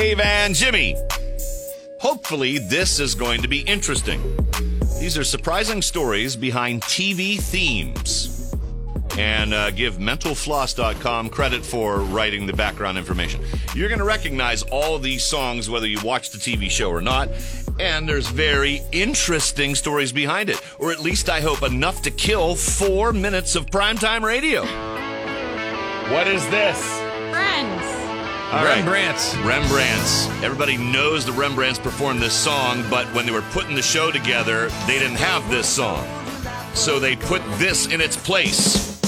Dave and Jimmy. Hopefully, this is going to be interesting. These are surprising stories behind TV themes. And uh, give mentalfloss.com credit for writing the background information. You're going to recognize all these songs whether you watch the TV show or not. And there's very interesting stories behind it. Or at least I hope enough to kill four minutes of primetime radio. What is this? Friends. All right. Rembrandts. Rembrandts. Everybody knows the Rembrandts performed this song, but when they were putting the show together, they didn't have this song. So they put this in its place.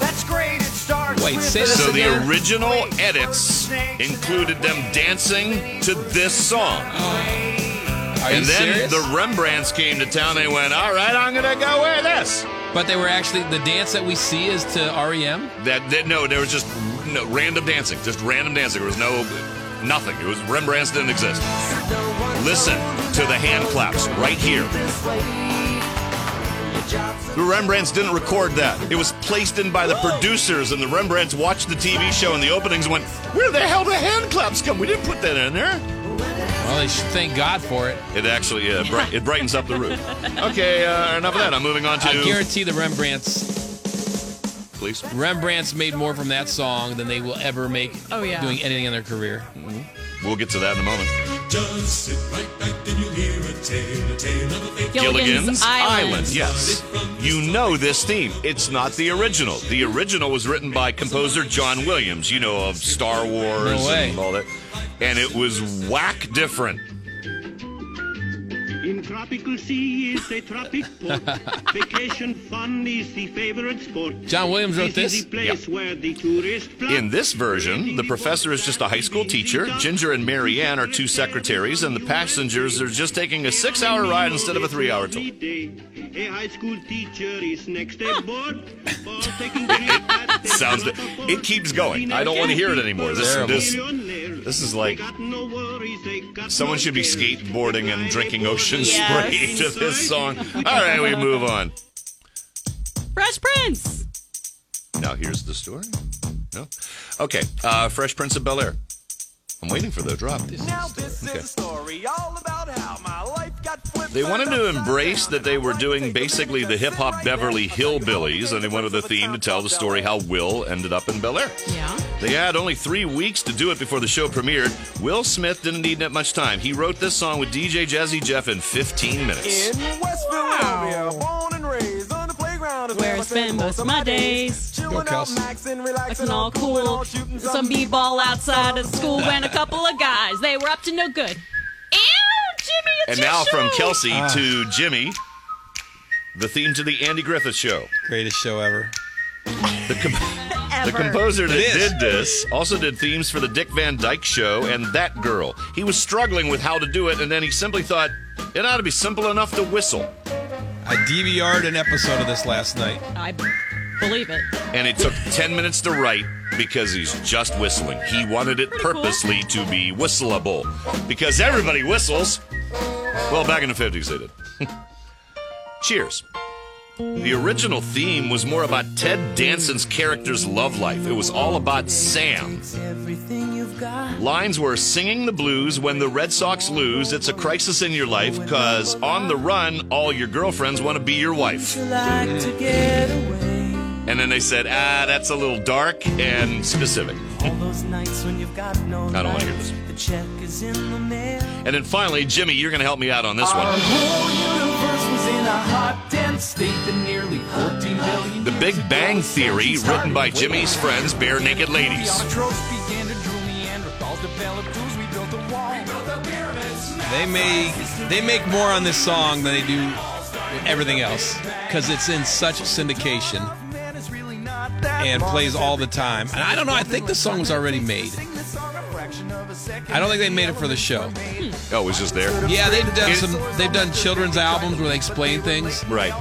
That's great. It starts Wait, with say a- this So the again? original edits included them dancing to this song. Are and you then serious? the Rembrandts came to town. They went, all right, I'm going to go with this. but they were actually the dance that we see is to E REM. That, that No, there was just no, random dancing. Just random dancing. There was no, nothing. It was Rembrandts didn't exist. Listen to the hand claps right here. The Rembrandts didn't record that. It was placed in by the producers, and the Rembrandts watched the TV show and the openings went, Where the hell the hand claps come? We didn't put that in there. Well, they should thank God for it. It actually yeah, bright, it brightens up the room. Okay, uh, enough of that. I'm moving on to. I guarantee the Rembrandts please. Rembrandts made more from that song than they will ever make Oh, yeah. doing anything in their career. Mm-hmm. We'll get to that in a moment. Just sit right back and you'll hear a tale, a tale of a fake Gilligan's, Island. Yes. You know this theme. It's not the original. The original was written by composer John Williams, you know, of Star Wars No and all that. And it was whack different. Tropical sea is a tropic port. Vacation fun is the favorite sport. John Williams wrote This this. is the where the tourist. In this version, the professor is just a high school teacher, Ginger and Mary Ann are two secretaries, and the passengers are just taking a six hour ride instead of a three hour tour. A high school teacher is next aboard. Ah. for taking trip Sounds. It keeps going. I don't want to hear it anymore. This, Terrible. this. This is like no worries, someone no should be skateboarding and drinking ocean Yes. spray to this song. All right, we move on. Fresh Prince. Now here's the story. No, okay. Uh, Fresh Prince of Bel Air. I'm waiting for the drop. This Now this Okay. is a story all about They wanted to embrace that they were doing basically the hip hop Beverly there. I'll tell you Hillbillies, and they wanted the theme to tell the story how Will ended up in Bel Air. Yeah. They had only three weeks to do it before the show premiered. Will Smith didn't need that much time. He wrote this song with DJ Jazzy Jeff in 15 minutes. In West Philadelphia, born and raised on the playground is Where I spend most of my days. Chilling out, Kels. maxing, relaxing, all cool, cool. Some b-ball outside of school when a couple of guys, they were up to no good. Ew, Jimmy, it's And your now from show. Kelsey ah. to Jimmy, the theme to the Andy Griffith Show. Greatest show ever. The, com- the composer that did this also did themes for the Dick Van Dyke Show and That Girl. He was struggling with how to do it, and then he simply thought it ought to be simple enough to whistle. I DVR'd an episode of this last night. I believe it. And it took 10 minutes to write because he's just whistling. He wanted it Pretty cool. purposely to be whistleable because everybody whistles. Well, back in the 50s they did. Cheers. The original theme was more about Ted Danson's character's love life. It was all about Sam. Lines were singing the blues when the Red Sox lose. It's a crisis in your life because on the run, all your girlfriends want to be your wife. And then they said, ah, that's a little dark and specific. I don't want to hear this. And then finally, Jimmy, you're going to help me out on this Our one. whole universe was in a hot, dense state that nearly 14 billion The Big Bang Theory, written by Jimmy's friends, Barenaked Ladies. Autotrophs began to drool, Neanderthals developed tools, we built a wall. They make they make more on this song than they do everything else because it's in such syndication and plays all the time. And I don't know. I think the song was already made. I don't think they made it for the show. Oh, it was just there. Yeah, they've done some. They've done children's albums where they explain things, Right.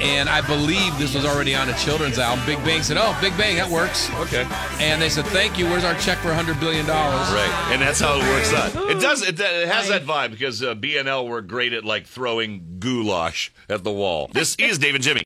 and I believe this was already on a children's album. Big Bang said, "Oh, Big Bang, that works." Okay. And they said, "Thank you. Where's our check for hundred billion dollars?" Right, and that's how it works out. It does. It, it has that vibe because uh, BNL were great at like throwing goulash at the wall. This is David Jimmy.